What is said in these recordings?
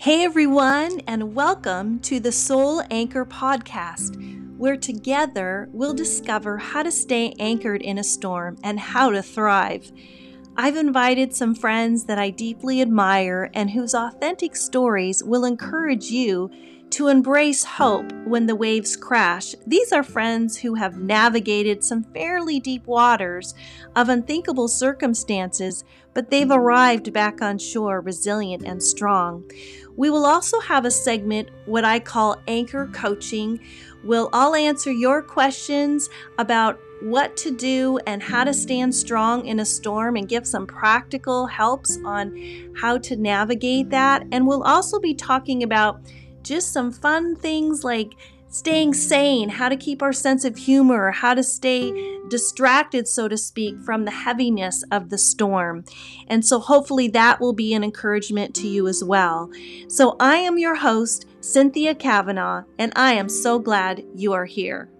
Hey everyone, and welcome to the Soul Anchor Podcast, where together we'll discover how to stay anchored in a storm and how to thrive. I've invited some friends that I deeply admire and whose authentic stories will encourage you to embrace hope when the waves crash. These are friends who have navigated some fairly deep waters of unthinkable circumstances, but they've arrived back on shore resilient and strong. We will also have a segment, what I call anchor coaching. We'll all answer your questions about what to do and how to stand strong in a storm and give some practical helps on how to navigate that. And we'll also be talking about just some fun things like staying sane, how to keep our sense of humor, how to stay distracted, so to speak, from the heaviness of the storm. And so hopefully that will be an encouragement to you as well. So I am your host, Cynthia Cavanaugh, and I am so glad you are here.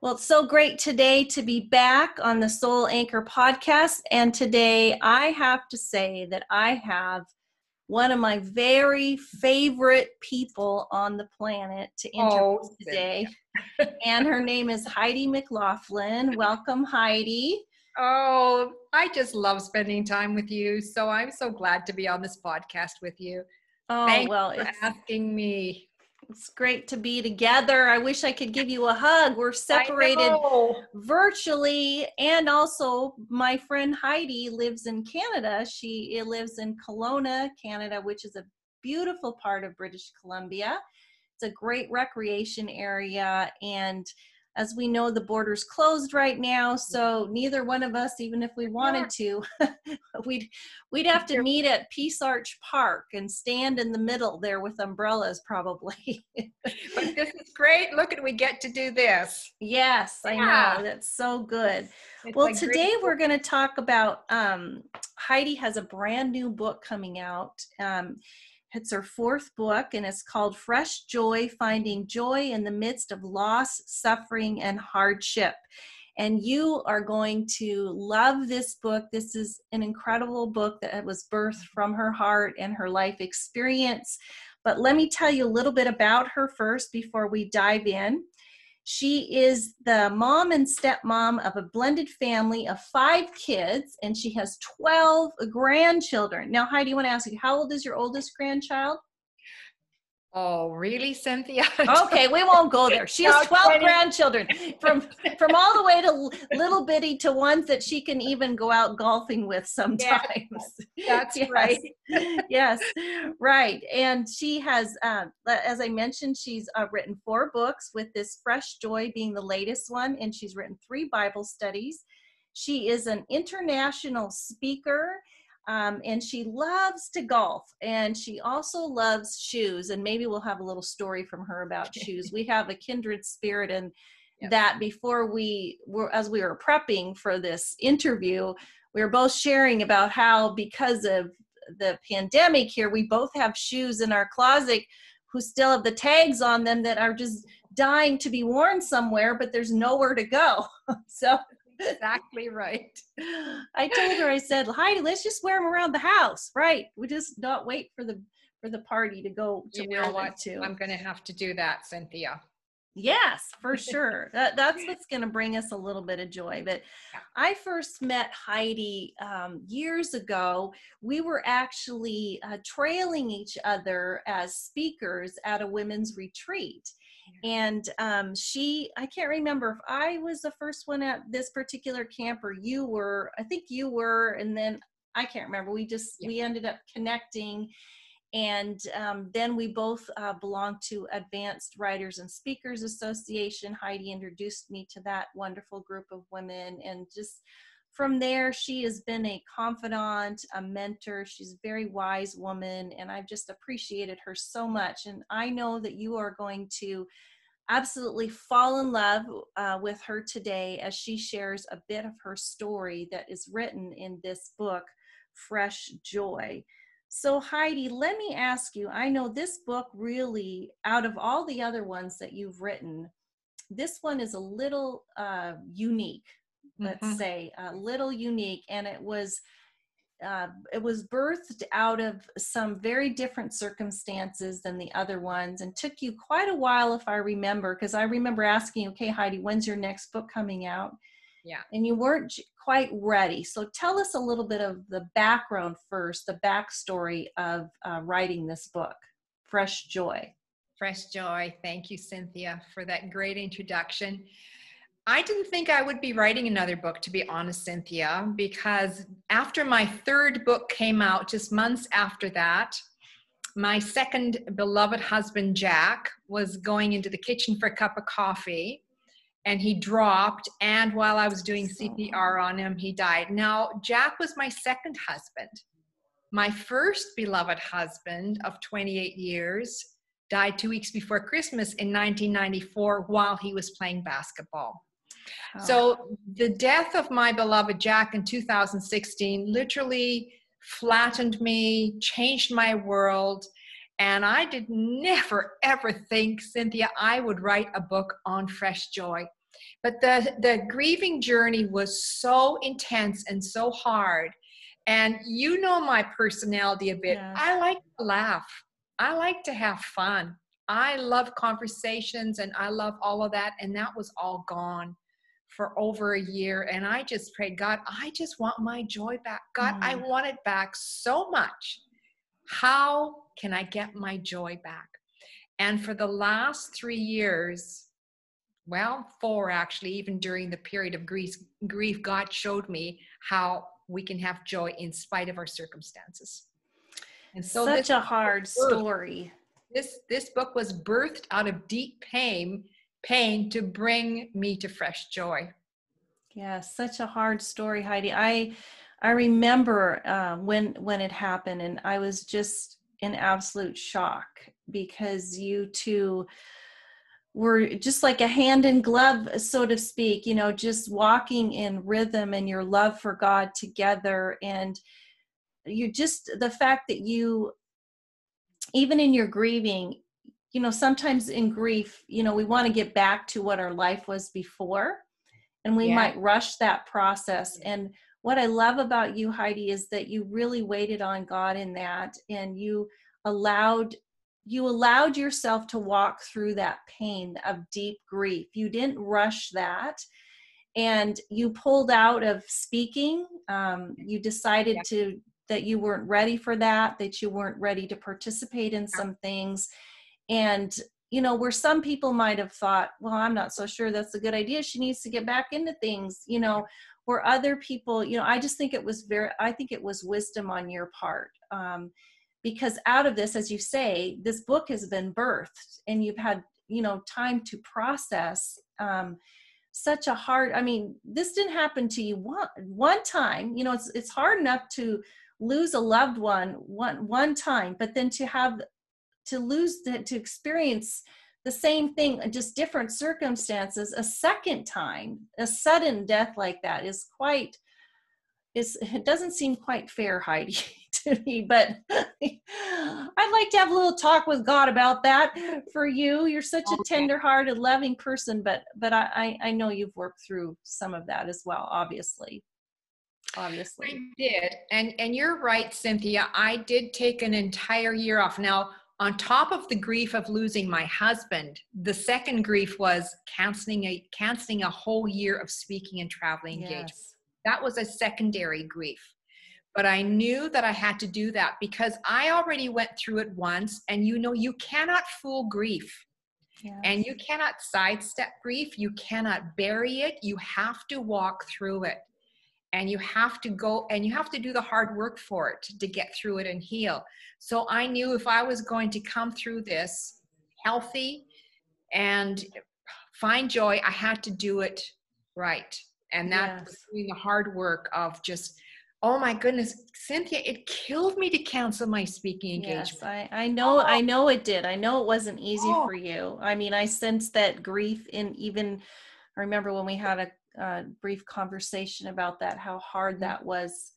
Well, it's so great today to be back on the Soul Anchor podcast. And today I have to say that I have one of my very favorite people on the planet to interview oh, today. and her name is Heidi McLaughlin. Welcome, Heidi. Oh, I just love spending time with you. So I'm so glad to be on this podcast with you. Oh, Thanks well, for asking me. It's great to be together. I wish I could give you a hug. We're separated virtually, and also my friend Heidi lives in Canada. She lives in Kelowna, Canada, which is a beautiful part of British Columbia. It's a great recreation area, and as we know the border's closed right now so neither one of us even if we wanted to we'd we'd have to meet at peace arch park and stand in the middle there with umbrellas probably. But this is great. Look at we get to do this. Yes i yeah. know. That's so good. It's well today we're going to talk about um, heidi has a brand new book coming out um, it's her fourth book, and it's called Fresh Joy Finding Joy in the Midst of Loss, Suffering, and Hardship. And you are going to love this book. This is an incredible book that was birthed from her heart and her life experience. But let me tell you a little bit about her first before we dive in. She is the mom and stepmom of a blended family of five kids, and she has 12 grandchildren. Now, Heidi, I want to ask you, how old is your oldest grandchild? Oh, really, Cynthia? okay, we won't go there. She has 12 grandchildren from from all the way to little bitty to ones that she can even go out golfing with sometimes. Yes, that's yes. right. yes, right. And she has, um, as I mentioned, she's uh, written four books, with this Fresh Joy being the latest one, and she's written three Bible studies. She is an international speaker um, and she loves to golf and she also loves shoes and maybe we'll have a little story from her about shoes. We have a kindred spirit and yep. that before we were as we were prepping for this interview we were both sharing about how because of the pandemic here we both have shoes in our closet who still have the tags on them that are just dying to be worn somewhere but there's nowhere to go. So exactly right. I told her, I said, Heidi, let's just wear them around the house. Right. We just not wait for the for the party to go to you wear what? to. I'm gonna have to do that, Cynthia. Yes, for sure. that, that's what's going to bring us a little bit of joy. But I first met Heidi um, years ago. We were actually uh, trailing each other as speakers at a women's retreat and um, she i can't remember if i was the first one at this particular camp or you were i think you were and then i can't remember we just yeah. we ended up connecting and um, then we both uh, belonged to advanced writers and speakers association heidi introduced me to that wonderful group of women and just from there, she has been a confidant, a mentor. She's a very wise woman, and I've just appreciated her so much. And I know that you are going to absolutely fall in love uh, with her today as she shares a bit of her story that is written in this book, Fresh Joy. So, Heidi, let me ask you I know this book really, out of all the other ones that you've written, this one is a little uh, unique let's mm-hmm. say a little unique and it was uh, it was birthed out of some very different circumstances than the other ones and took you quite a while if i remember because i remember asking okay heidi when's your next book coming out? Yeah. And you weren't quite ready. So tell us a little bit of the background first the backstory of uh, writing this book fresh joy. Fresh joy. Thank you cynthia for that great introduction I didn't think I would be writing another book, to be honest, Cynthia, because after my third book came out, just months after that, my second beloved husband, Jack, was going into the kitchen for a cup of coffee and he dropped. And while I was doing CPR on him, he died. Now, Jack was my second husband. My first beloved husband of 28 years died two weeks before Christmas in 1994 while he was playing basketball. So oh. the death of my beloved Jack in 2016 literally flattened me, changed my world. And I did never ever think, Cynthia, I would write a book on fresh joy. But the, the grieving journey was so intense and so hard. And you know my personality a bit. Yeah. I like to laugh, I like to have fun. I love conversations and I love all of that. And that was all gone for over a year and I just prayed, God, I just want my joy back. God, mm. I want it back so much. How can I get my joy back? And for the last three years, well, four actually, even during the period of grief, grief, God showed me how we can have joy in spite of our circumstances. And so such a hard story. This this book was birthed out of deep pain pain to bring me to fresh joy. Yeah, such a hard story, Heidi. I I remember uh, when when it happened, and I was just in absolute shock because you two were just like a hand in glove, so to speak. You know, just walking in rhythm and your love for God together, and you just the fact that you even in your grieving you know sometimes in grief you know we want to get back to what our life was before and we yeah. might rush that process. And what i love about you heidi is that you really waited on god in that and you allowed you allowed yourself to walk through that pain of deep grief. You didn't rush that and you pulled out of speaking. Um, you decided yeah. to that you weren't ready for that that you weren't ready to participate in some things and you know where some people might have thought well i'm not so sure that's a good idea. She needs to get back into things you know where other people you know i just think it was very i think it was wisdom on your part um, because out of this as you say this book has been birthed and you've had you know time to process um, such a hard i mean this didn't happen to you one one time you know it's it's hard enough to lose a loved one one one time but then to have to lose the, to experience the same thing uh, just different circumstances a second time a sudden death like that is quite is it doesn't seem quite fair heidi to me but i'd like to have a little talk with god about that for you. You're such a tender-hearted loving person but but i i know you've worked through some of that as well obviously obviously. I did and and you're right cynthia i did take an entire year off. Now on top of the grief of losing my husband the second grief was canceling a canceling a whole year of speaking and traveling yes. engagement that was a secondary grief. But i knew that i had to do that because i already went through it once and you know you cannot fool grief. Yes. and you cannot sidestep grief. You cannot bury it. You have to walk through it and you have to go and you have to do the hard work for it to get through it and heal. So I knew if I was going to come through this healthy and find joy, I had to do it right. And that yes. was doing the hard work of just oh my goodness cynthia it killed me to cancel my speaking engagement yes, I, I know oh. i know it did i know it wasn't easy oh. for you i mean i sensed that grief in even i remember when we had a uh, brief conversation about that, how hard mm-hmm. that was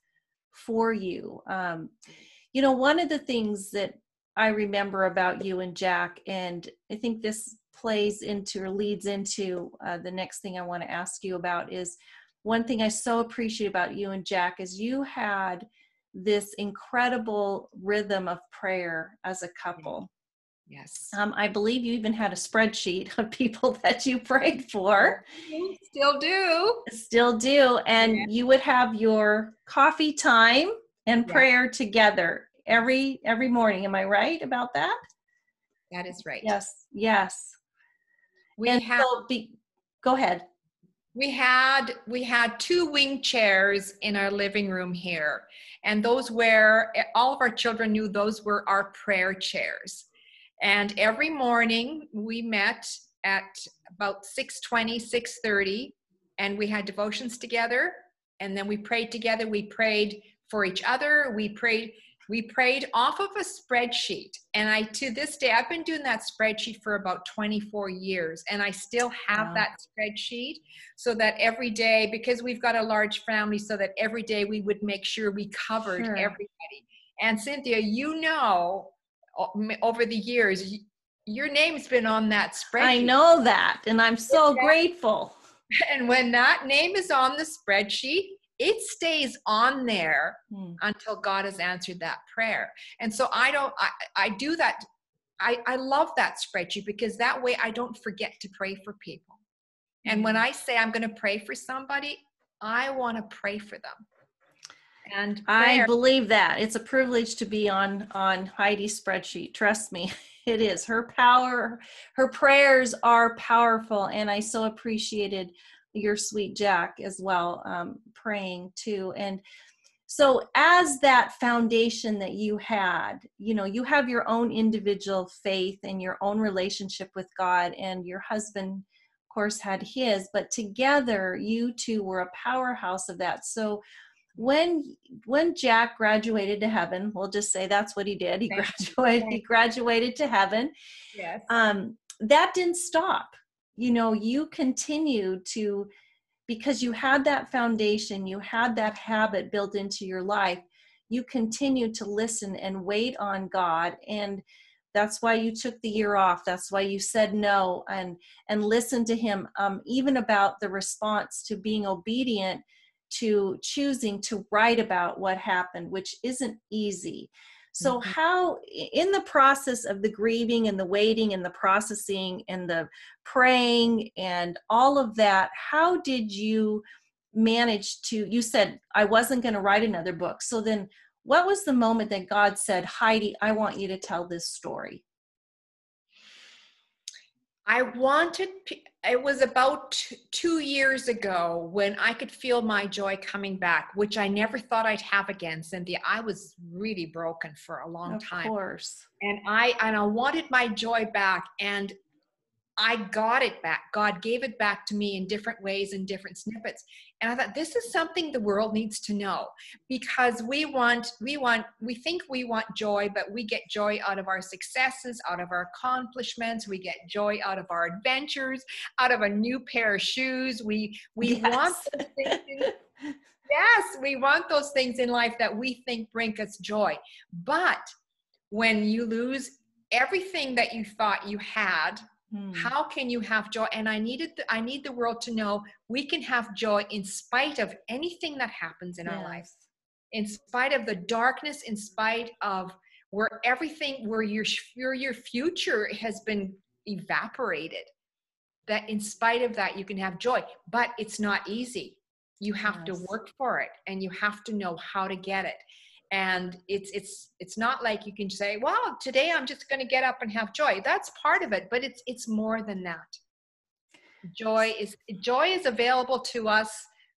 for you. Um, you know, one of the things that I remember about you and Jack, and I think this plays into or leads into uh, the next thing I want to ask you about is one thing I so appreciate about you and Jack is you had this incredible rhythm of prayer as a couple. Yes. Um, I believe you even had a spreadsheet of people that you prayed for. Still do. Still do. And yeah. you would have your coffee time and yeah. prayer together every every morning. Am I right about that? That is right. Yes. Yes. We and have so be, go ahead. We had we had two wing chairs in our living room here. And those were all of our children knew those were our prayer chairs and every morning we met at about 6.20, 6.30, and we had devotions together. And then we prayed together. We prayed for each other. We prayed we prayed off of a spreadsheet and i to this day i've been doing that spreadsheet for about 24 years and i still have wow. that spreadsheet so that every day because we've got a large family so that every day we would make sure we covered sure. everybody and cynthia you know over the years your name's been on that spreadsheet. i know that and i'm so grateful. And when that name is on the spreadsheet it stays on there hmm. until god has answered that prayer. And so i don't i, I do that I, I love that spreadsheet because that way i don't forget to pray for people. And when hmm. i say i'm going to pray for somebody i want to pray for them and prayer. I believe that it's a privilege to be on on Heidi's spreadsheet. Trust me, it is. Her power, her prayers are powerful, and I so appreciated your sweet Jack as well, um, praying too. And so, as that foundation that you had, you know, you have your own individual faith and your own relationship with God, and your husband, of course, had his, but together you two were a powerhouse of that. So, when when Jack graduated to heaven, we'll just say that's what he did. He graduated. He graduated to heaven. Yes. Um, that didn't stop. You know, you continued to because you had that foundation, you had that habit built into your life. You continued to listen and wait on God, and that's why you took the year off. That's why you said no and and listened to Him, um, even about the response to being obedient to choosing to write about what happened, which isn't easy. So, mm-hmm. how, in the process of the grieving and the waiting and the processing and the praying and all of that, how did you manage to? You said, I wasn't going to write another book. So, then what was the moment that God said, Heidi, I want you to tell this story? I wanted, it was about two years ago when I could feel my joy coming back, which I never thought I'd have again, Cynthia. I was really broken for a long of time. Of course. And I, and I wanted my joy back. And I got it back. God gave it back to me in different ways in different snippets. And I thought this is something the world needs to know because we want, we want, we think we want joy, but we get joy out of our successes, out of our accomplishments. We get joy out of our adventures, out of a new pair of shoes. We we yes. want things. yes, we want those things in life that we think bring us joy. But when you lose everything that you thought you had Hmm. How can you have joy? And I needed the, I need the world to know we can have joy in spite of anything that happens in yes. our lives. In spite of the darkness, in spite of where everything where your where your future has been evaporated. That in spite of that you can have joy, but it's not easy. You have yes. to work for it and you have to know how to get it and it's it's it's not like you can say well today i'm just going to get up and have joy. That's part of it but it's it's more than that. Joy is joy is available to us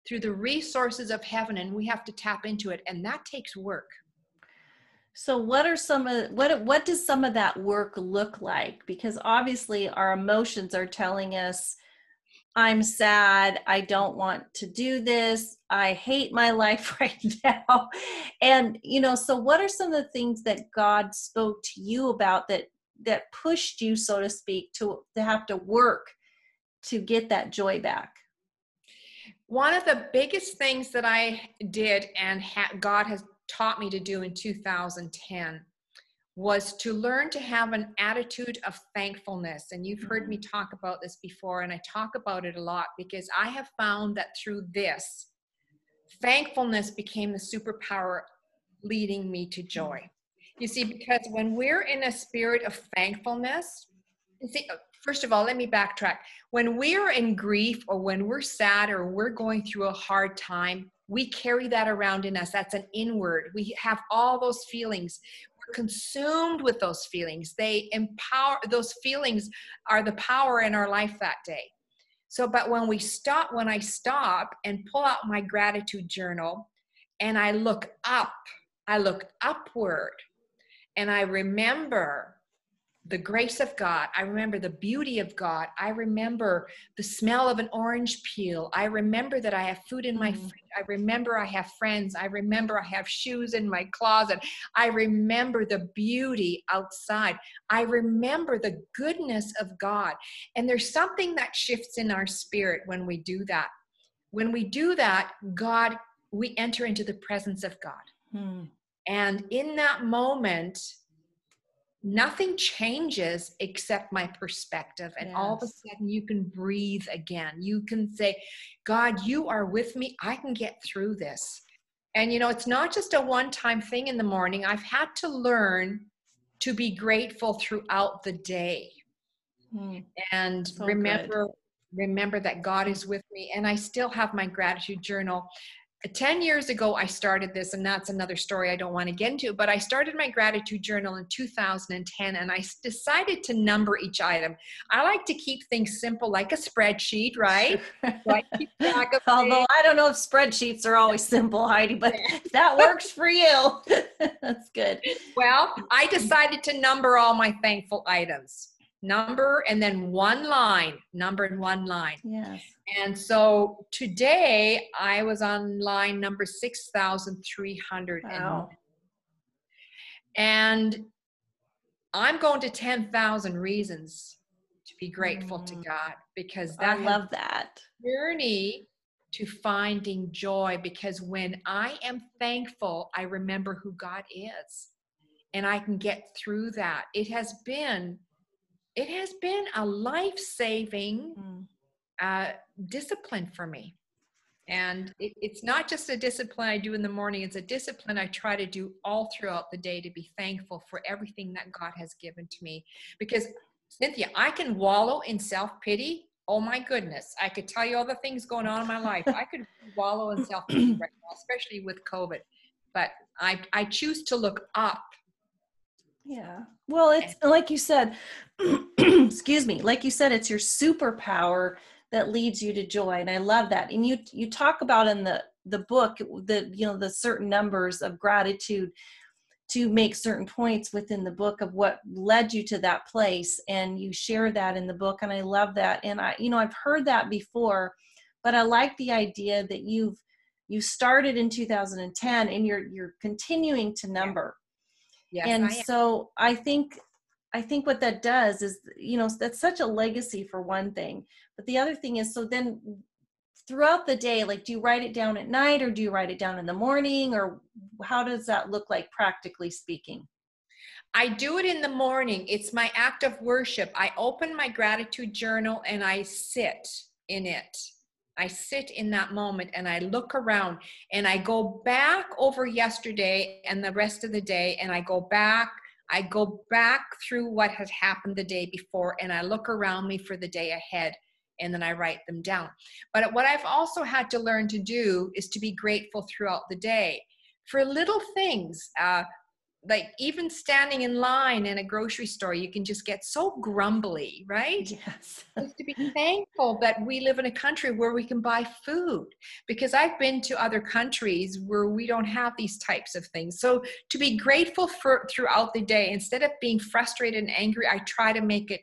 through the resources of heaven and we have to tap into it and that takes work. So what are some of what what does some of that work look like? Because obviously our emotions are telling us I'm sad. I don't want to do this. I hate my life right now. And, you know, so what are some of the things that God spoke to you about that that pushed you so to speak to to have to work to get that joy back? One of the biggest things that I did and ha- God has taught me to do in 2010 was to learn to have an attitude of thankfulness. And you've heard me mm-hmm. talk about this before, and I talk about it a lot because I have found that through this, thankfulness became the superpower leading me to joy. You see, because when we're in a spirit of thankfulness, see, first of all, let me backtrack. When we're in grief or when we're sad or we're going through a hard time, we carry that around in us. That's an inward. We have all those feelings. Consumed with those feelings. They empower, those feelings are the power in our life that day. So, but when we stop, when I stop and pull out my gratitude journal and I look up, I look upward and I remember the grace of God. I remember the beauty of God. I remember the smell of an orange peel. I remember that I have food in my mm. fridge. I remember I have friends. I remember I have shoes in my closet. I remember the beauty outside. I remember the goodness of God. And there's something that shifts in our spirit when we do that. When we do that, God, we enter into the presence of God. Mm. And in that moment, nothing changes except my perspective. And yes. all of a sudden, you can breathe again. You can say, God, you are with me. I can get through this. And you know, it's not just a one time thing in the morning. I've had to learn to be grateful throughout the day. Hmm. And so remember good. remember that God is with me and I still have my gratitude journal 10 years ago i started this and that's another story i don't want to get into but i started my gratitude journal in 2010 and i decided to number each item. I like to keep things simple like a spreadsheet right? So I although i don't know if spreadsheets are always simple heidi but that works for you. That's good. Well i mm. decided to number all my thankful items number and then one line number and one line yes and so today I was on line number 6,300. Wow. And I'm going to 10,000 reasons to be grateful mm. to God because that I love that journey to finding joy because when I am thankful, I remember who God is and I can get through that. It has been it has been a life-saving mm uh, discipline for me. And it, it's not just a discipline I do in the morning, it's a discipline I try to do all throughout the day to be thankful for everything that God has given to me. Because, Cynthia, I can wallow in self pity. Oh my goodness, I could tell you all the things going on in my life. I could wallow in self pity right now, especially with COVID. But I, I choose to look up yeah. Well, it's like you said, excuse me, like you said, it's your superpower that leads you to joy and i love that and you you talk about in the the book the you know the certain numbers of gratitude to make certain points within the book of what led you to that place and you share that in the book and i love that and i you know i've heard that before but i like the idea that you've you started in 2010 and you're you're continuing to number yes, and I so i think I think what that does is, you know, that's such a legacy for one thing. But the other thing is, so then throughout the day, like, do you write it down at night or do you write it down in the morning or how does that look like practically speaking? I do it in the morning. It's my act of worship. I open my gratitude journal and I sit in it. I sit in that moment and I look around and I go back over yesterday and the rest of the day and I go back I go back through what has happened the day before and I look around me for the day ahead and then I write them down. But what I've also had to learn to do is to be grateful throughout the day for little things. Uh, like even standing in line in a grocery store you can just get so grumbly right? Yes. Just to be thankful that we live in a country where we can buy food because i've been to other countries where we don't have these types of things. So to be grateful for throughout the day instead of being frustrated and angry i try to make it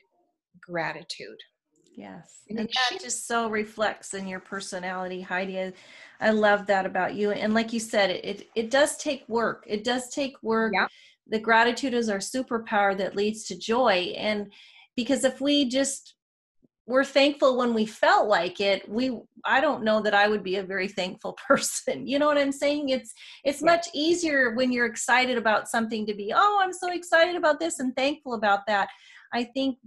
gratitude yes and, and that just so reflects in your personality heidi I love that about you. And like you said, it, it, it does take work. It does take work. Yeah. The gratitude is our superpower that leads to joy. And because if we just were thankful when we felt like it, we I don't know that I would be a very thankful person. You know what I'm saying? It's it's yeah. much easier when you're excited about something to be, oh, I'm so excited about this and thankful about that. I think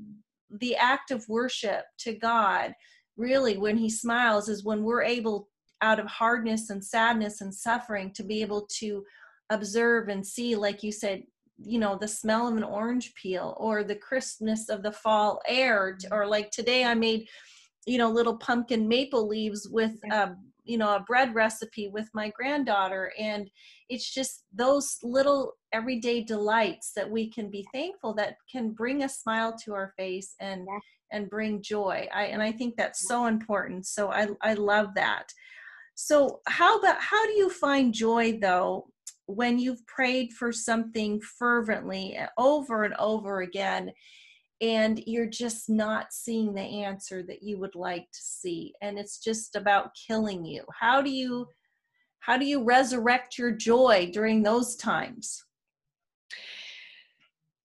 the act of worship to God really when he smiles is when we're able out of hardness and sadness and suffering to be able to observe and see like you said you know the smell of an orange peel or the crispness of the fall air. Or like today i made you know little pumpkin maple leaves with a um, you know a bread recipe with my granddaughter and it's just those little everyday delights that we can be thankful that can bring a smile to our face and yeah. and bring joy. I and i think that's so important so i i love that. So how about how do you find joy though when you've prayed for something fervently over and over again and you're just not seeing the answer that you would like to see and it's just about killing you. How do you how do you resurrect your joy during those times?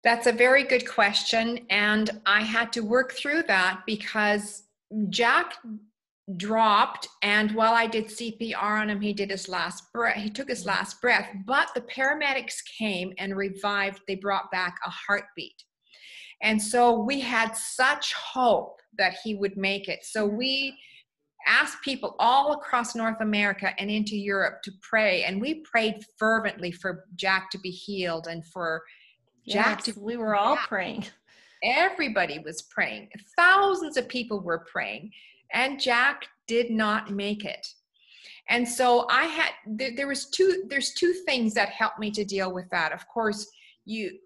That's a very good question and i had to work through that because jack dropped and while i did cpr on him he did his last breath he took his last breath but the paramedics came and revived they brought back a heartbeat and so we had such hope that he would make it. So we asked people all across North America and into Europe to pray. And we prayed fervently for Jack to be healed and for Jack yes, to. We were all praying. Everybody was praying. Thousands of people were praying. And Jack did not make it. And so I had there, there was two there's two things that helped me to deal with that. Of course, you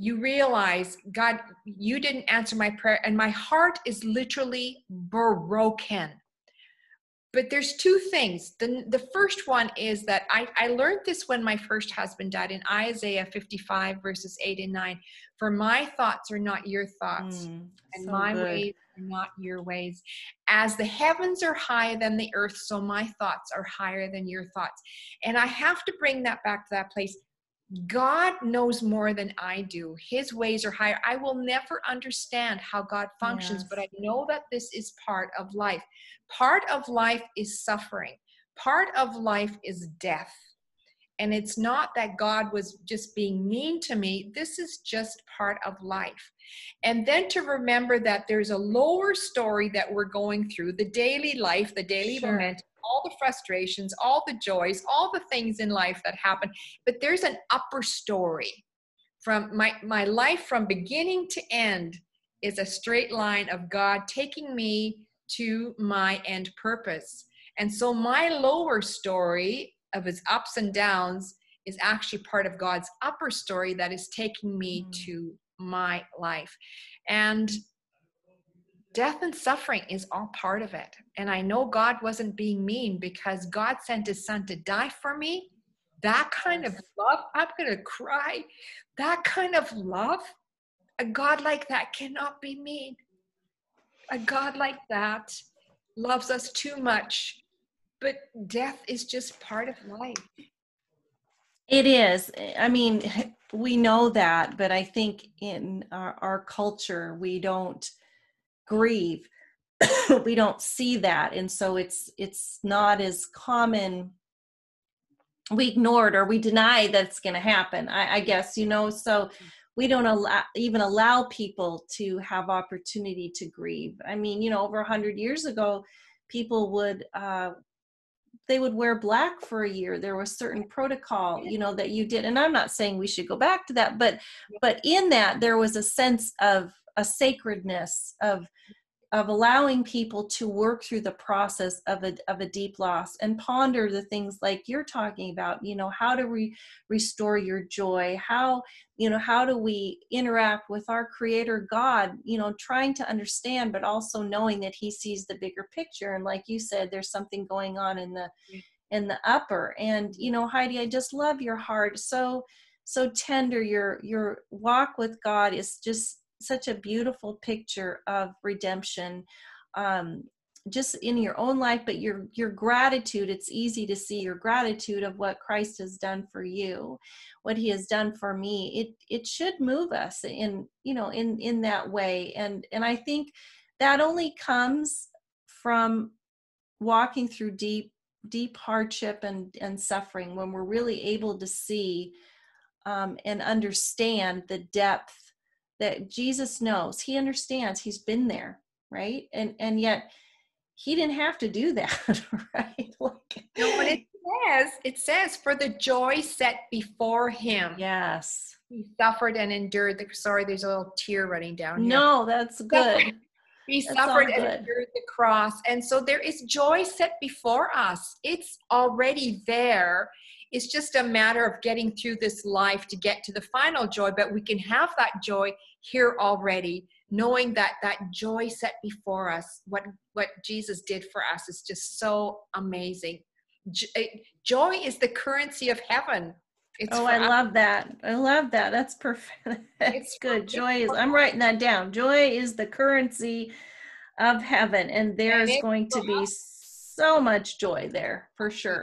you realize, God, you didn't answer my prayer, and my heart is literally broken. But there's two things. The, the first one is that I, I learned this when my first husband died in Isaiah 55, verses 8 and 9. For my thoughts are not your thoughts, mm, and so my good. ways are not your ways. As the heavens are higher than the earth, so my thoughts are higher than your thoughts. And I have to bring that back to that place God knows more than I do. His ways are higher. I will never understand how God functions, yes. but I know that this is part of life. Part of life is suffering, part of life is death. And it's not that God was just being mean to me. This is just part of life. And then to remember that there's a lower story that we're going through the daily life, the daily sure. momentum all the frustrations, all the joys, all the things in life that happen. But there's an upper story. From my, my life from beginning to end is a straight line of God taking me to my end purpose. And so my lower story of his ups and downs is actually part of God's upper story that is taking me mm. to my life. And death and suffering is all part of it. And I know God wasn't being mean because God sent his son to die for me. That kind of love, I'm going to cry. That kind of love, a God like that cannot be mean. A God like that loves us too much. But death is just part of life. It is. I mean, we know that, but I think in our, our culture, we don't grieve we don't see that. And so it's it's not as common. We ignore it or we deny that it's going to happen I, I, guess you know? So we don't allow even allow people to have opportunity to grieve. I mean you know over a hundred years ago people would uh they would wear black for a year. There was certain protocol you know that you did and i'm not saying we should go back to that but but in that there was a sense of a sacredness of of allowing people to work through the process of a, of a deep loss and ponder the things like you're talking about you know how do we restore your joy how you know how do we interact with our creator god you know trying to understand but also knowing that he sees the bigger picture. And like you said there's something going on in the in the upper. And you know heidi i just love your heart. So so tender. Your your walk with god is just such a beautiful picture of redemption um, just in your own life but your your gratitude it's easy to see your gratitude of what christ has done for you what he has done for me. It it should move us in you know in in that way. And and i think that only comes from walking through deep deep hardship and and suffering when we're really able to see um, and understand the depth that Jesus knows. He understands. He's been there, right? And and yet he didn't have to do that, right? Like, no, but it, says, it says, for the joy set before him. Yes. He suffered and endured the sorry, there's a little tear running down here. No, that's good. He That's suffered and endured the cross. And so there is joy set before us. It's already there. It's just a matter of getting through this life to get to the final joy, but we can have that joy here already, knowing that that joy set before us, what what Jesus did for us is just so amazing. Eh, Joy is the currency of heaven. It's oh, I us. love that. I love that. That's perfect. That's It's- good. Joy is, I'm writing that down. Joy is the currency of heaven, and there And is it's going to be so much joy there for sure.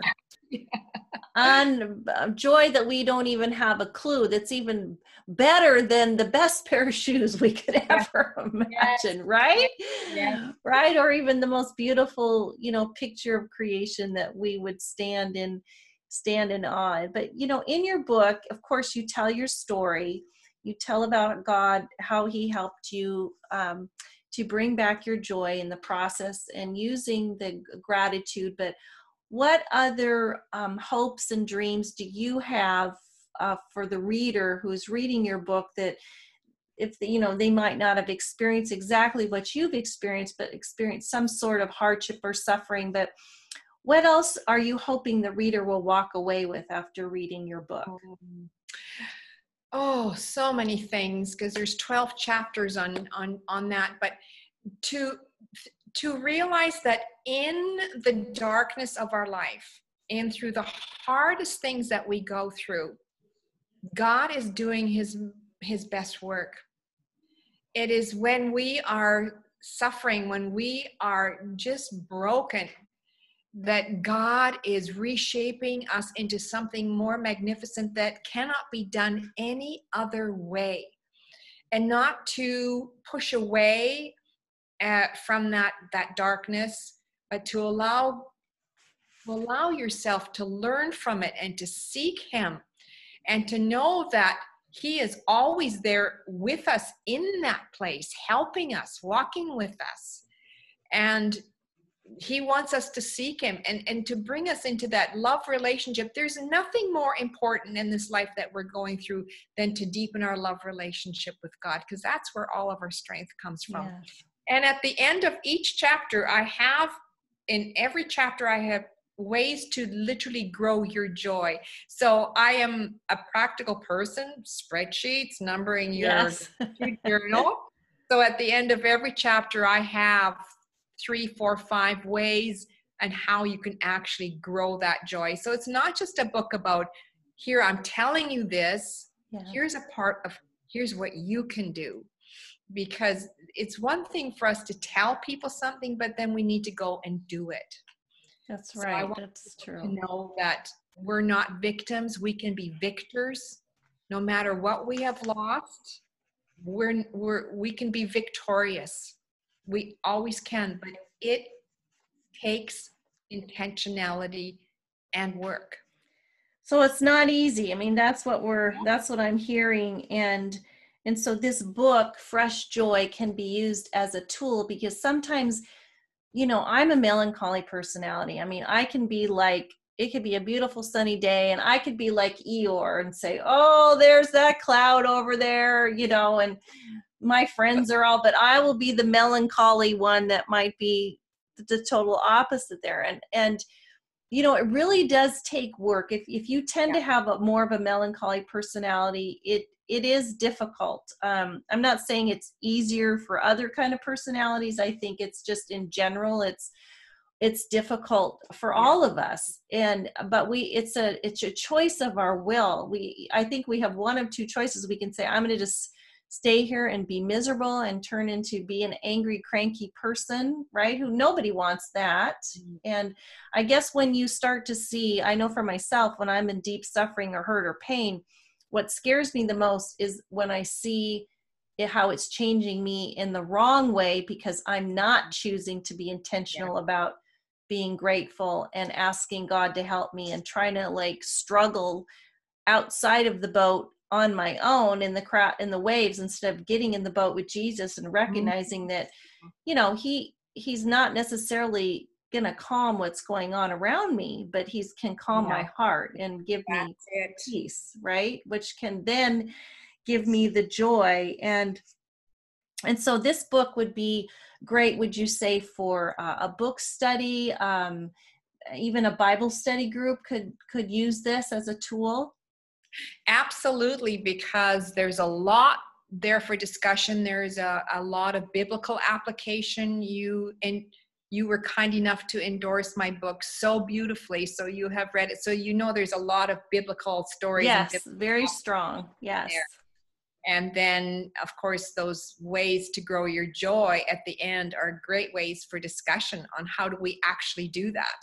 And uh, joy that we don't even have a clue. That's even better than the best pair of shoes we could ever imagine, right? Yes. Right? Or even the most beautiful, you know, picture of creation that we would stand in stand in awe. But you know, in your book, of course, you tell your story. You tell about God, how He helped you um, to bring back your joy in the process, and using the gratitude. But what other um, hopes and dreams do you have uh, for the reader who's reading your book that if you know they might not have experienced exactly what you've experienced but experienced some sort of hardship or suffering but what else are you hoping the reader will walk away with after reading your book? Um, oh so many things because there's 12 chapters on on on that but to to realize that in the darkness of our life and through the hardest things that we go through god is doing his his best work it is when we are suffering when we are just broken that God is reshaping us into something more magnificent that cannot be done any other way. And not to push away uh, from that, that darkness, but to allow, to allow yourself to learn from it and to seek Him and to know that He is always there with us in that place, helping us, walking with us. And he wants us to seek him and, and to bring us into that love relationship there's nothing more important in this life that we're going through than to deepen our love relationship with god because that's where all of our strength comes from Yes. And at the end of each chapter i have in every chapter i have ways to literally grow your joy so i am a practical person spreadsheets numbering your yes your journal. So at the end of every chapter, I have three, four, five ways and how you can actually grow that joy. So it's not just a book about here, I'm telling you this, yeah. here's a part of here's what you can do. Because it's one thing for us to tell people something, but then we need to go and do it. that's So right that's To true know that we're not victims, we can be victors no matter what we have lost. We're, we're we can be victorious. We always can, but it takes intentionality and work. so it's not easy i mean that's what we're that's what i'm hearing and and so this book fresh joy can be used as a tool because sometimes you know i'm a melancholy personality. I mean i can be like it could be a beautiful sunny day and i could be like eeyore and say oh there's that cloud over there you know and my friends are all but i will be the melancholy one that might be the total opposite there. And and you know it really does take work. If if you tend to have a more of a melancholy personality it it is difficult. Um i'm not saying it's easier for other kind of personalities. I think it's just in general it's it's difficult for all of us. And but we it's a it's a choice of our will. We i think we have one of two choices. We can say i'm going to just stay here and be miserable and turn into be an angry cranky person right? Who nobody wants that. Mhm. and i guess when you start to see i know for myself when i'm in deep suffering or hurt or pain what scares me the most is when i see it, how it's changing me in the wrong way because i'm not choosing to be intentional about being grateful and asking god to help me and trying to like struggle outside of the boat on my own in the crowd in the waves instead of getting in the boat with jesus and mm-hmm. recognizing that you know he he's not necessarily gonna calm what's going on around me but he's can calm yeah. my heart and give That's me it. peace right? Which can then give me the joy. And and so this book would be great would you say for uh, a book study um, even a bible study group could could use this as a tool? Absolutely because there's a lot there for discussion. There's a, a lot of biblical application you and you were kind enough to endorse my book so beautifully so you have read it so you know there's a lot of biblical stories yes very strong yes there. and then of course those ways to grow your joy at the end are great ways for discussion on how do we actually do that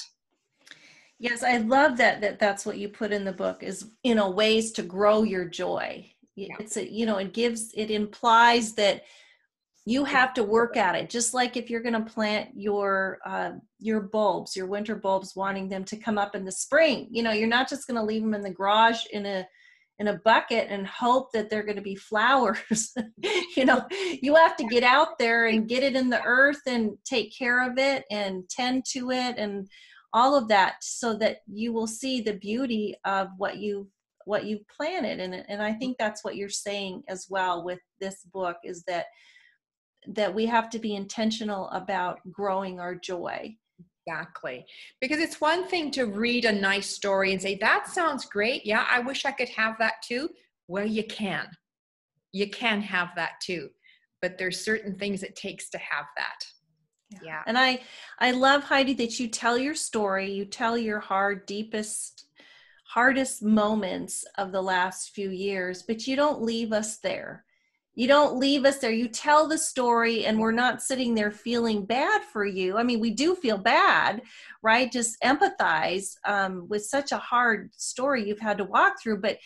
yes i love that that that's what you put in the book is you know ways to grow your joy yeah. it's a you know it gives it implies that you have to work at it just like if you're going to plant your uh, your bulbs your winter bulbs wanting them to come up in the spring. You know you're not just going to leave them in the garage in a in a bucket and hope that they're going to be flowers. You know you have to get out there and get it in the earth and take care of it and tend to it and all of that so that you will see the beauty of what you what you've planted. And and I think that's what you're saying as well with this book is that that we have to be intentional about growing our joy. Exactly. Because it's one thing to read a nice story and say, that sounds great. Yeah, I wish I could have that too. Well, you can. You can have that too. But there's certain things it takes to have that. Yeah. yeah. And I I love Heidi that you tell your story, you tell your hard, deepest, hardest moments of the last few years, but you don't leave us there you don't leave us there. You tell the story and we're not sitting there feeling bad for you. I mean we do feel bad right? Just empathize um, with such a hard story you've had to walk through. But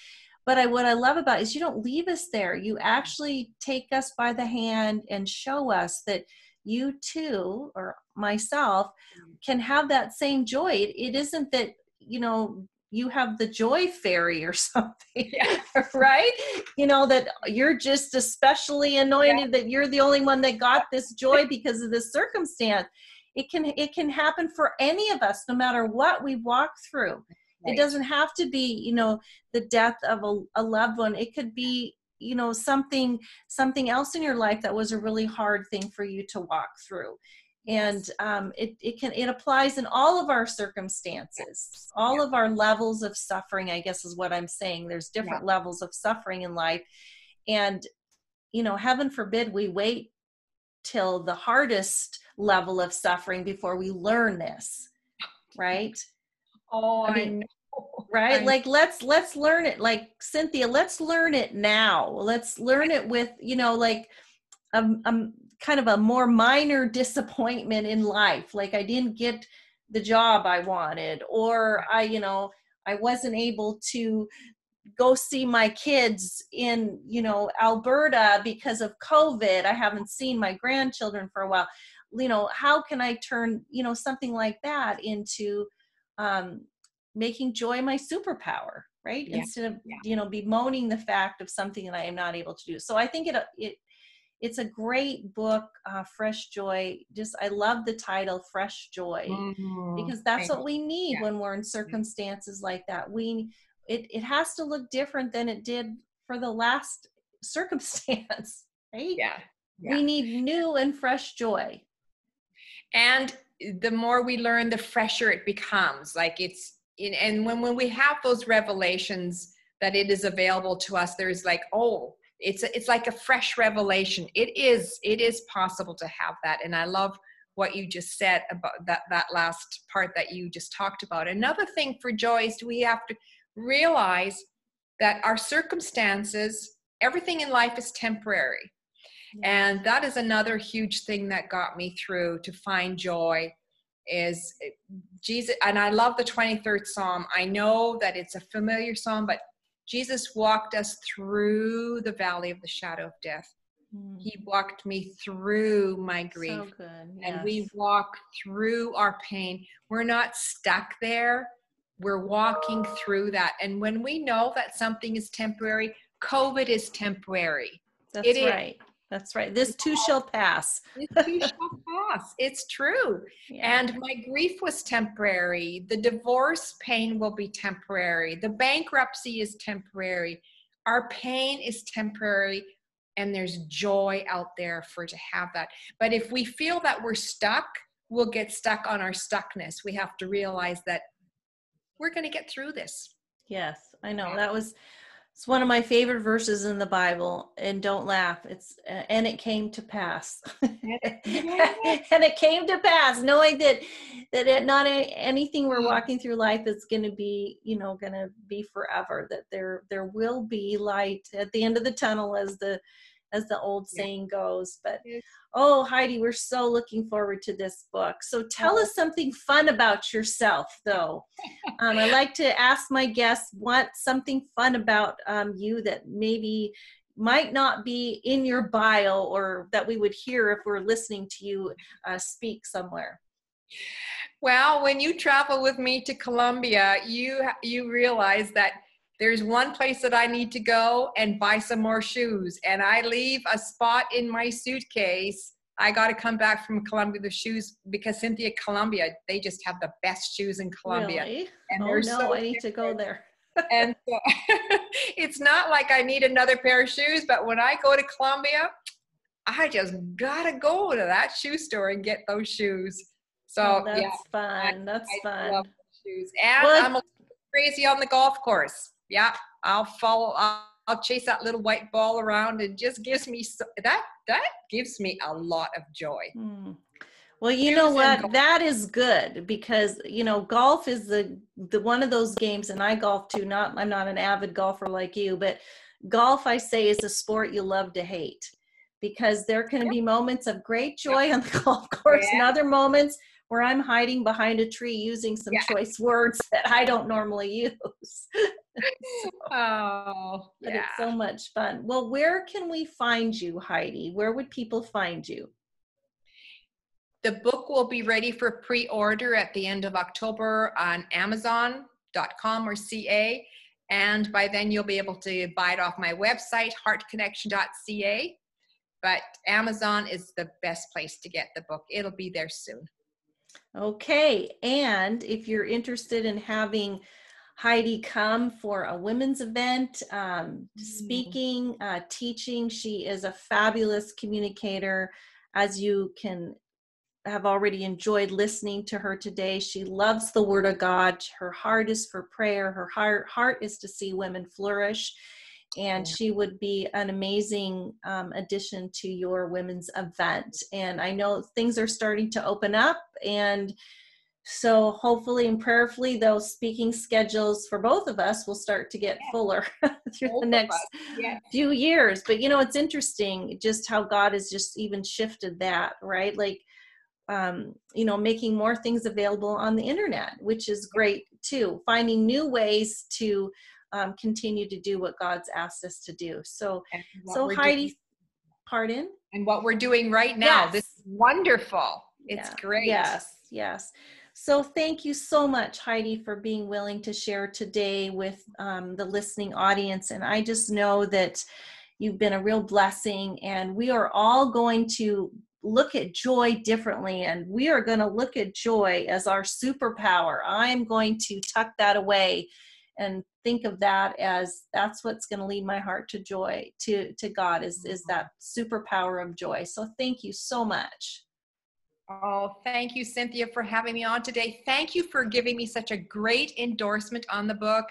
but I, what i love about is you don't leave us there. You actually take us by the hand and show us that you too or myself mm. can have that same joy. It, it isn't that you know you have the joy fairy or something yeah. right you know that you're just especially anointed yeah. that you're the only one that got this joy because of this circumstance it can it can happen for any of us no matter what we walk through right. it doesn't have to be you know the death of a, a loved one it could be you know something something else in your life that was a really hard thing for you to walk through and um, it, it can it applies in all of our circumstances. All yeah. of our levels of suffering i guess is what i'm saying. There's different yeah. levels of suffering in life. And you know heaven forbid we wait till the hardest level of suffering before we learn this right? Oh i mean right? like let's let's learn it. Like cynthia let's learn it now. Let's learn it with you know like um, um kind of a more minor disappointment in life like i didn't get the job i wanted or i you know i wasn't able to go see my kids in you know alberta because of covid i haven't seen my grandchildren for a while you know how can i turn you know something like that into um, making joy my superpower right yeah. instead of yeah. you know bemoaning the fact of something that i am not able to do so i think it it it's a great book uh, fresh joy just i love the title fresh joy mm-hmm. because that's what we need yeah. when we're in circumstances like that we it, it has to look different than it did for the last circumstance right yeah. yeah. we need new and fresh joy and the more we learn the fresher it becomes like it's in, and when when we have those revelations that it is available to us there's like oh it's it's like a fresh revelation. It is it is possible to have that. And i love what you just said about that that last part that you just talked about. Another thing for joy is we have to realize that our circumstances everything in life is temporary. And that is another huge thing that got me through to find joy is eh, jesus and i love the 23rd psalm. I know that it's a familiar psalm but Jesus walked us through the valley of the shadow of death. Mm. He walked me through my grief. So. Yes. And we walk through our pain. We're not stuck there. We're walking through that. And when we know that something is temporary, COVID is temporary. That's it right. Is. That's right. This too shall pass. this too shall pass. It's true. Yeah. And my grief was temporary. The divorce pain will be temporary. The bankruptcy is temporary. Our pain is temporary. And there's joy out there for to have that. But if we feel that we're stuck, we'll get stuck on our stuckness. We have to realize that we're going to get through this. Yes, I know. That was it's one of my favorite verses in the Bible. And don't laugh. It's uh, and it came to pass. and it came to pass, knowing that that it, not anything we're mm. walking through life is going to be, you know, going to be forever. That there there will be light at the end of the tunnel, as the as the old saying goes. But oh, Heidi, we're so looking forward to this book. So tell us something fun about yourself, though. um, I like to ask my guests what something fun about um, you that maybe might not be in your bio or that we would hear if we're listening to you uh, speak somewhere. Well, when you travel with me to Colombia, you you realize that there's one place that I need to go and buy some more shoes. And I leave a spot in my suitcase. I got to come back from Colombia with shoes because Cynthia Colombia, they just have the best shoes in Colombia. Really? And oh no, so I need to go there. and so, it's not like I need another pair of shoes, but when I go to Colombia, I just gotta go to that shoe store and get those shoes. So oh, that's yeah, fun. That's I, fun. I shoes. And well, I'm crazy on the golf course yeah, I'll follow. I'll, I'll chase that little white ball around. It just gives me so, that. That gives me a lot of joy. Hmm. Well, you know what? That is good because you know golf is the the one of those games, and I golf too. Not I'm not an avid golfer like you, but golf I say is a sport you love to hate because there can be moments of great joy on the golf course yeah. and other moments where I'm hiding behind a tree using some yeah. choice words that I don't normally use. so, oh, but yeah. it's so much fun. Well, where can we find you, Heidi? Where would people find you? The book will be ready for pre-order at the end of October on Amazon.com or CA. And by then you'll be able to buy it off my website, heartconnection.ca. But Amazon is the best place to get the book. It'll be there soon. Okay. And if you're interested in having Heidi come for a women's event, um, mm. speaking, uh, teaching, she is a fabulous communicator. As you can have already enjoyed listening to her today. She loves the Word of God. Her heart is for prayer. Her heart, heart is to see women flourish and she would be an amazing um, addition to your women's event. And I know things are starting to open up, and so hopefully and prayerfully, those speaking schedules for both of us will start to get fuller through both the next few years. But you know, it's interesting just how God has just even shifted that, right? Like, um, you know, making more things available on the internet, which is great too. Finding new ways to um, continue to do what God's asked us to do. So, so Heidi, doing, pardon? And what we're doing right now. Yes. This is wonderful. It's yeah. great. Yes, yes. So thank you so much, Heidi, for being willing to share today with um, the listening audience. And I just know that you've been a real blessing, and we are all going to look at joy differently and we are going to look at joy as our superpower i'm going to tuck that away and think of that as that's what's going to lead my heart to joy to to god is is that superpower of joy. So thank you so much. Oh thank you cynthia for having me on today. Thank you for giving me such a great endorsement on the book.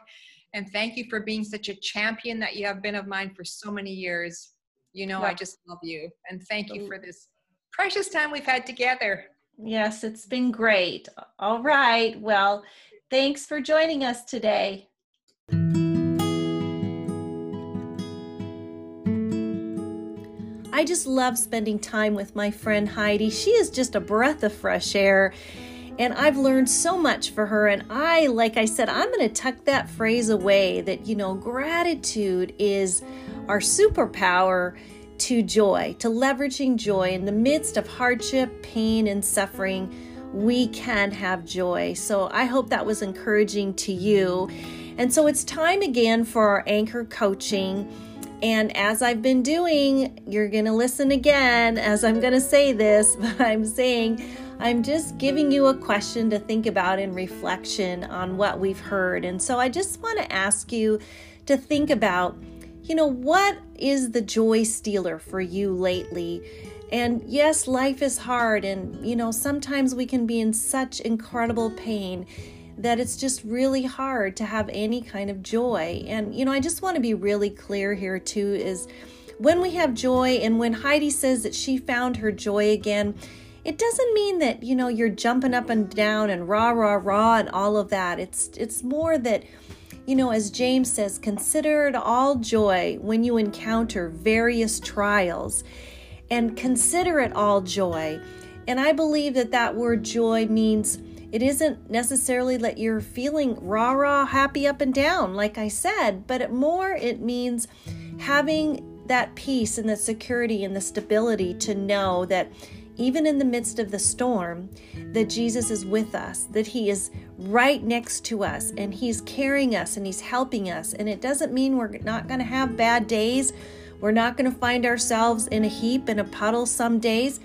And thank you for being such a champion that you have been of mine for so many years. You know i just love you. And thank you for this precious time we've had together. Yes it's been great. All right. Well thanks for joining us today I just love spending time with my friend Heidi. She is just a breath of fresh air. And I've learned so much for her. And I, like I said, I'm going to tuck that phrase away that, you know, gratitude is our superpower to joy, to leveraging joy in the midst of hardship, pain, and suffering. We can have joy. So I hope that was encouraging to you. And so it's time again for our anchor coaching. And as I've been doing, you're going to listen again as I'm going to say this, but I'm saying I'm just giving you a question to think about in reflection on what we've heard. And so I just want to ask you to think about, you know, what is the joy stealer for you lately? And yes, life is hard, and you know, sometimes we can be in such incredible pain that it's just really hard to have any kind of joy. And, you know, I just want to be really clear here, too, is when we have joy and when Heidi says that she found her joy again, it doesn't mean that, you know, you're jumping up and down and rah, rah, rah, and all of that. It's, it's more that, you know, as James says, consider it all joy when you encounter various trials and consider it all joy. And I believe that that word joy means it isn't necessarily that you're feeling rah rah happy up and down, like I said, but it more it means having that peace and the security and the stability to know that even in the midst of the storm, that Jesus is with us, that He is right next to us, and He's carrying us and He's helping us. And it doesn't mean we're not going to have bad days. We're not going to find ourselves in a heap, in a puddle some days.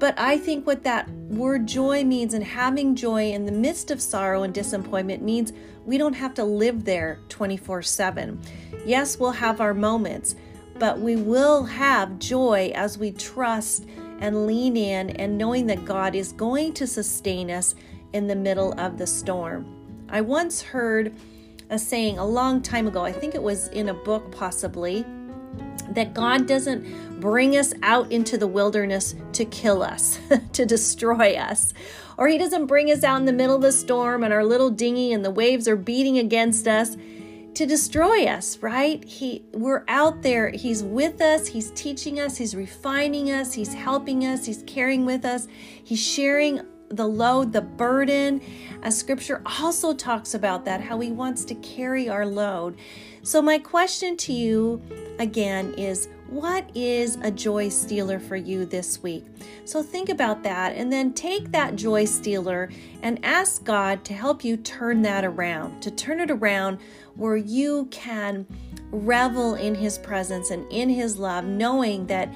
But I think what that word joy means and having joy in the midst of sorrow and disappointment means we don't have to live there 24 7. Yes, we'll have our moments, but we will have joy as we trust and lean in and knowing that God is going to sustain us in the middle of the storm. I once heard a saying a long time ago, I think it was in a book possibly, that God doesn't bring us out into the wilderness to kill us, to destroy us. Or He doesn't bring us out in the middle of the storm and our little dinghy and the waves are beating against us to destroy us, right? He we're out there, he's with us, he's teaching us, he's refining us, he's helping us, he's caring with us, he's sharing the load, the burden. As scripture also talks about that, how he wants to carry our load. So, my question to you again is what is a joy stealer for you this week? So, think about that and then take that joy stealer and ask God to help you turn that around, to turn it around where you can revel in His presence and in His love, knowing that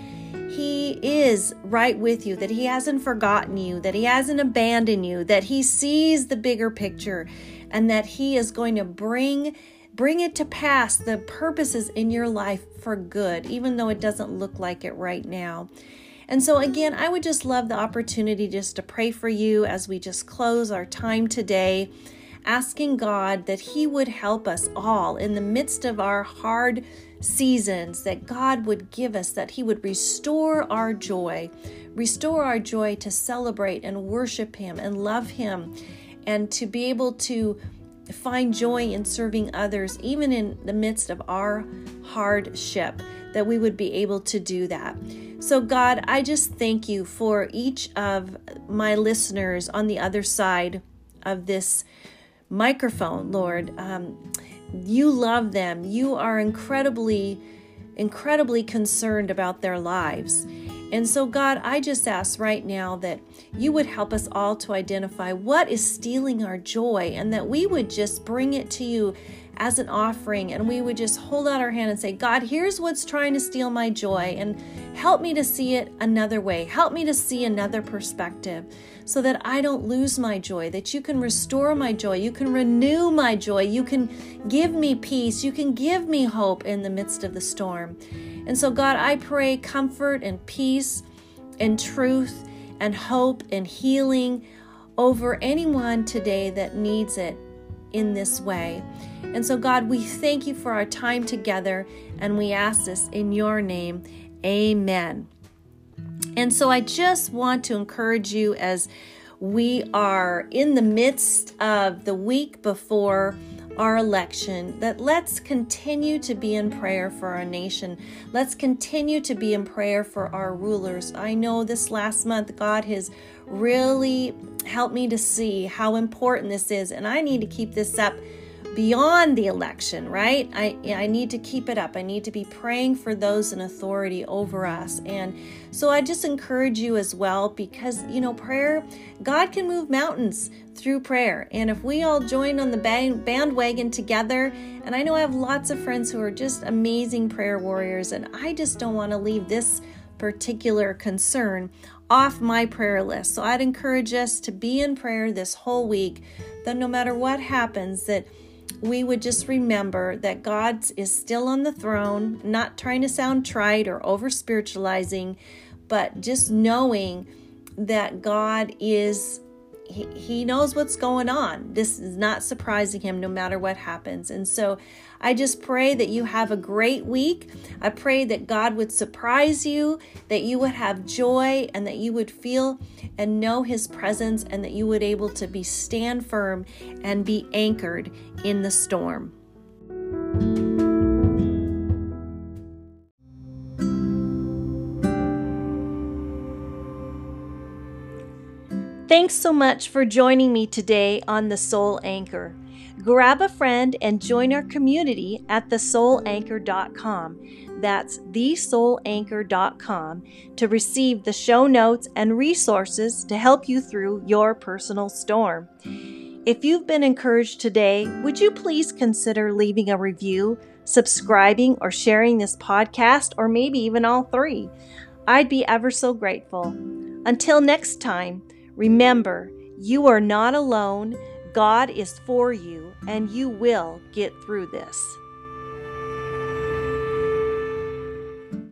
He is right with you, that He hasn't forgotten you, that He hasn't abandoned you, that He sees the bigger picture, and that He is going to bring Bring it to pass the purposes in your life for good, even though it doesn't look like it right now. And so, again, I would just love the opportunity just to pray for you as we just close our time today, asking God that He would help us all in the midst of our hard seasons, that God would give us, that He would restore our joy, restore our joy to celebrate and worship Him and love Him, and to be able to find joy in serving others, even in the midst of our hardship, that we would be able to do that. So, God, I just thank you for each of my listeners on the other side of this microphone, Lord. Um, you love them. You are incredibly, incredibly concerned about their lives. And so, God, I just ask right now that you would help us all to identify what is stealing our joy and that we would just bring it to you as an offering and we would just hold out our hand and say, God, here's what's trying to steal my joy and help me to see it another way. Help me to see another perspective so that I don't lose my joy, that you can restore my joy, you can renew my joy, you can give me peace, you can give me hope in the midst of the storm. And so, God, I pray comfort and peace and truth and hope and healing over anyone today that needs it in this way. And so, God, we thank you for our time together and we ask this in your name. Amen. And so, I just want to encourage you as we are in the midst of the week before our election, that let's continue to be in prayer for our nation. Let's continue to be in prayer for our rulers. I know this last month, God has really helped me to see how important this is, and I need to keep this up beyond the election, right? I, I need to keep it up. I need to be praying for those in authority over us. And so I just encourage you as well because, you know, prayer, God can move mountains through prayer. And if we all join on the bandwagon together, and I know I have lots of friends who are just amazing prayer warriors, and I just don't want to leave this particular concern off my prayer list. So I'd encourage us to be in prayer this whole week, that no matter what happens, that we would just remember that God is still on the throne, not trying to sound trite or over spiritualizing, but just knowing that God is he, he knows what's going on. This is not surprising him no matter what happens. And so I just pray that you have a great week. I pray that God would surprise you, that you would have joy, and that you would feel and know his presence, and that you would able to be stand firm and be anchored in the storm. Thanks so much for joining me today on The Soul Anchor. Grab a friend and join our community at thesoulanchor.com. That's thesoulanchor.com to receive the show notes and resources to help you through your personal storm. If you've been encouraged today, would you please consider leaving a review, subscribing, or sharing this podcast, or maybe even all three? I'd be ever so grateful. Until next time, Remember, you are not alone. God is for you, and you will get through this.